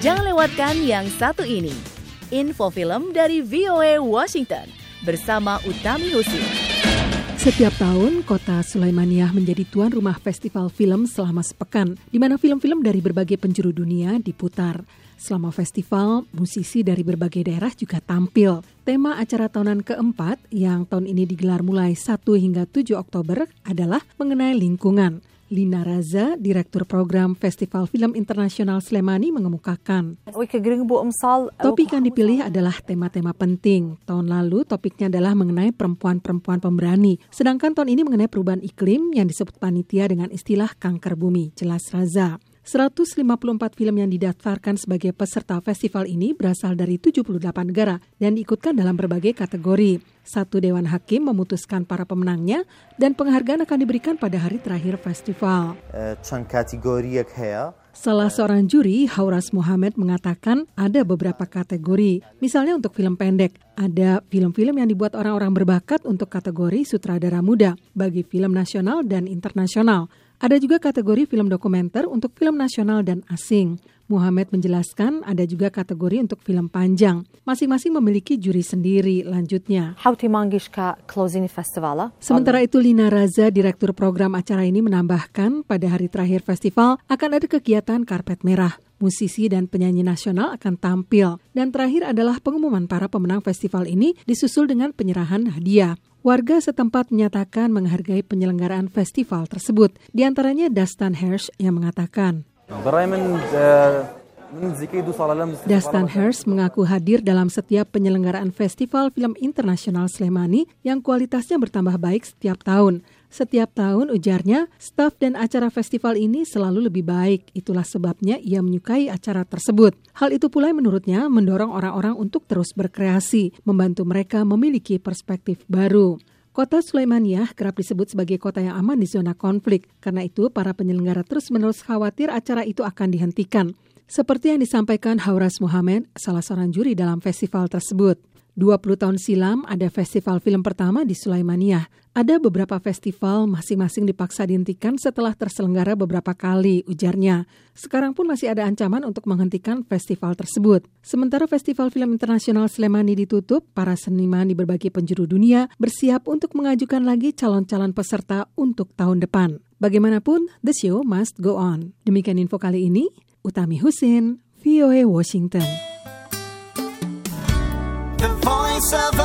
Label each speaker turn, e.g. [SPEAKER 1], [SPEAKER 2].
[SPEAKER 1] Jangan lewatkan yang satu ini. Info film dari VOA Washington bersama Utami Husin.
[SPEAKER 2] Setiap tahun, kota Sulaimaniyah menjadi tuan rumah festival film selama sepekan, di mana film-film dari berbagai penjuru dunia diputar. Selama festival, musisi dari berbagai daerah juga tampil. Tema acara tahunan keempat yang tahun ini digelar mulai 1 hingga 7 Oktober adalah mengenai lingkungan. Lina Raza, Direktur Program Festival Film Internasional Slemani mengemukakan. Topik yang dipilih adalah tema-tema penting. Tahun lalu topiknya adalah mengenai perempuan-perempuan pemberani. Sedangkan tahun ini mengenai perubahan iklim yang disebut panitia dengan istilah kanker bumi. Jelas Raza. 154 film yang didaftarkan sebagai peserta festival ini berasal dari 78 negara dan diikutkan dalam berbagai kategori. Satu dewan hakim memutuskan para pemenangnya dan penghargaan akan diberikan pada hari terakhir festival. Salah seorang juri, Hauras Muhammad, mengatakan ada beberapa kategori. Misalnya untuk film pendek, ada film-film yang dibuat orang-orang berbakat untuk kategori sutradara muda bagi film nasional dan internasional. Ada juga kategori film dokumenter untuk film nasional dan asing. Muhammad menjelaskan ada juga kategori untuk film panjang. Masing-masing memiliki juri sendiri. Lanjutnya. Sementara itu Lina Raza, Direktur Program acara ini menambahkan pada hari terakhir festival akan ada kegiatan karpet merah. Musisi dan penyanyi nasional akan tampil. Dan terakhir adalah pengumuman para pemenang festival ini disusul dengan penyerahan hadiah. Warga setempat menyatakan menghargai penyelenggaraan festival tersebut. Di antaranya Dastan Hersh yang mengatakan, Dastan Hersh mengaku hadir dalam setiap penyelenggaraan festival film internasional Slemani yang kualitasnya bertambah baik setiap tahun. Setiap tahun ujarnya, staf dan acara festival ini selalu lebih baik. Itulah sebabnya ia menyukai acara tersebut. Hal itu pula menurutnya mendorong orang-orang untuk terus berkreasi, membantu mereka memiliki perspektif baru. Kota Sulaimaniyah kerap disebut sebagai kota yang aman di zona konflik. Karena itu, para penyelenggara terus-menerus khawatir acara itu akan dihentikan. Seperti yang disampaikan Hauras Muhammad, salah seorang juri dalam festival tersebut. 20 tahun silam ada festival film pertama di Sulaimaniyah. Ada beberapa festival masing-masing dipaksa dihentikan setelah terselenggara beberapa kali, ujarnya. Sekarang pun masih ada ancaman untuk menghentikan festival tersebut. Sementara Festival Film Internasional Slemani ditutup, para seniman di berbagai penjuru dunia bersiap untuk mengajukan lagi calon-calon peserta untuk tahun depan. Bagaimanapun, the show must go on. Demikian info kali ini, Utami Husin, VOA Washington.
[SPEAKER 3] The Voice of.